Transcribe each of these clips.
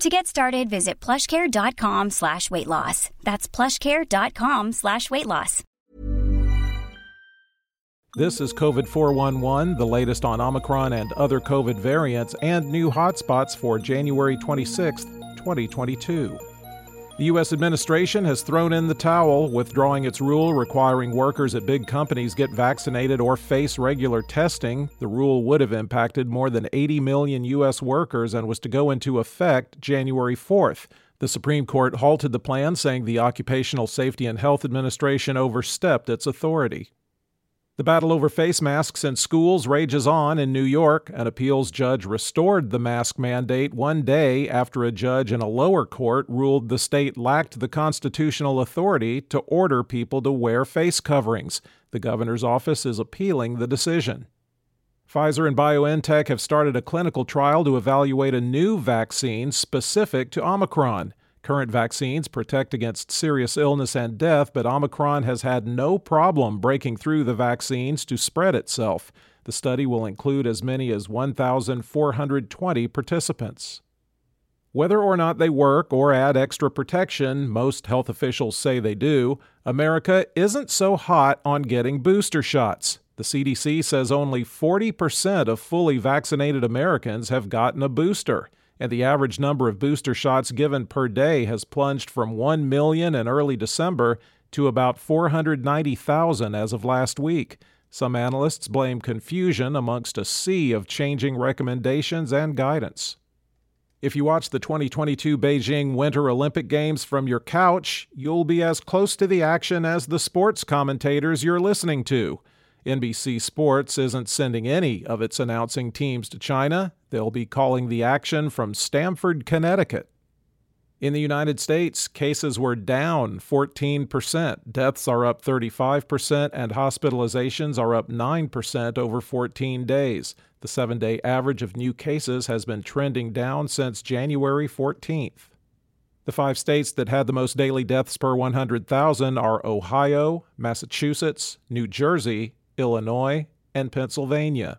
To get started, visit plushcare.com slash weight loss. That's plushcare.com slash weight loss. This is COVID 411, the latest on Omicron and other COVID variants and new hotspots for January 26, 2022. The U.S. administration has thrown in the towel, withdrawing its rule requiring workers at big companies get vaccinated or face regular testing. The rule would have impacted more than 80 million U.S. workers and was to go into effect January 4th. The Supreme Court halted the plan, saying the Occupational Safety and Health Administration overstepped its authority. The battle over face masks in schools rages on in New York. An appeals judge restored the mask mandate one day after a judge in a lower court ruled the state lacked the constitutional authority to order people to wear face coverings. The governor's office is appealing the decision. Pfizer and BioNTech have started a clinical trial to evaluate a new vaccine specific to Omicron. Current vaccines protect against serious illness and death, but Omicron has had no problem breaking through the vaccines to spread itself. The study will include as many as 1,420 participants. Whether or not they work or add extra protection, most health officials say they do, America isn't so hot on getting booster shots. The CDC says only 40% of fully vaccinated Americans have gotten a booster and the average number of booster shots given per day has plunged from 1 million in early December to about 490,000 as of last week. Some analysts blame confusion amongst a sea of changing recommendations and guidance. If you watch the 2022 Beijing Winter Olympic Games from your couch, you'll be as close to the action as the sports commentators you're listening to. NBC Sports isn't sending any of its announcing teams to China. They'll be calling the action from Stamford, Connecticut. In the United States, cases were down 14%, deaths are up 35%, and hospitalizations are up 9% over 14 days. The seven day average of new cases has been trending down since January 14th. The five states that had the most daily deaths per 100,000 are Ohio, Massachusetts, New Jersey, Illinois, and Pennsylvania.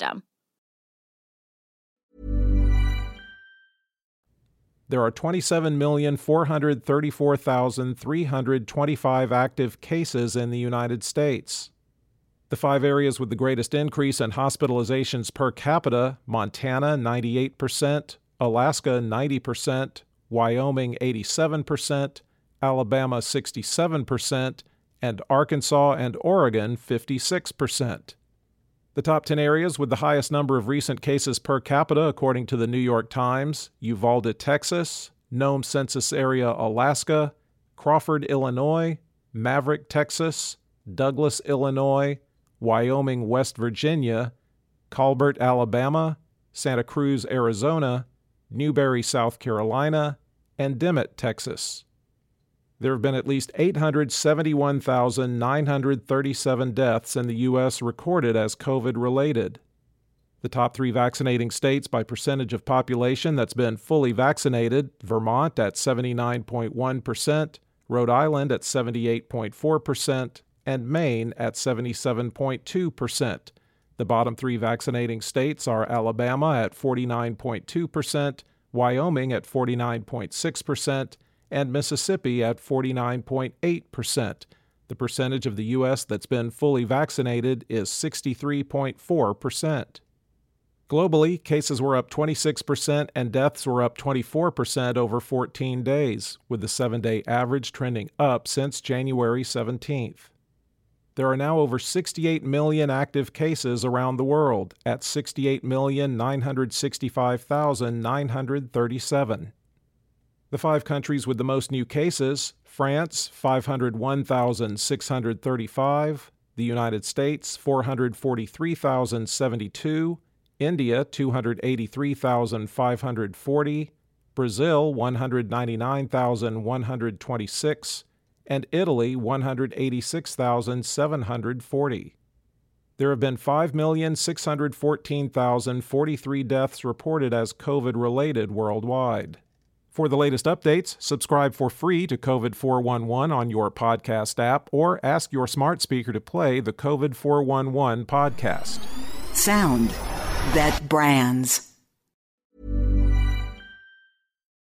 system. There are 27,434,325 active cases in the United States. The five areas with the greatest increase in hospitalizations per capita Montana 98%, Alaska 90%, Wyoming 87%, Alabama 67%, and Arkansas and Oregon 56%. The top 10 areas with the highest number of recent cases per capita, according to the New York Times Uvalde, Texas, Nome Census Area, Alaska, Crawford, Illinois, Maverick, Texas, Douglas, Illinois, Wyoming, West Virginia, Colbert, Alabama, Santa Cruz, Arizona, Newberry, South Carolina, and Dimmitt, Texas. There have been at least 871,937 deaths in the U.S. recorded as COVID related. The top three vaccinating states by percentage of population that's been fully vaccinated Vermont at 79.1%, Rhode Island at 78.4%, and Maine at 77.2%. The bottom three vaccinating states are Alabama at 49.2%, Wyoming at 49.6%, and Mississippi at 49.8%. The percentage of the U.S. that's been fully vaccinated is 63.4%. Globally, cases were up 26% and deaths were up 24% over 14 days, with the seven day average trending up since January 17th. There are now over 68 million active cases around the world at 68,965,937. The five countries with the most new cases France, 501,635, the United States, 443,072, India, 283,540, Brazil, 199,126, and Italy, 186,740. There have been 5,614,043 deaths reported as COVID related worldwide. For the latest updates, subscribe for free to COVID 411 on your podcast app or ask your smart speaker to play the COVID 411 podcast. Sound that brands.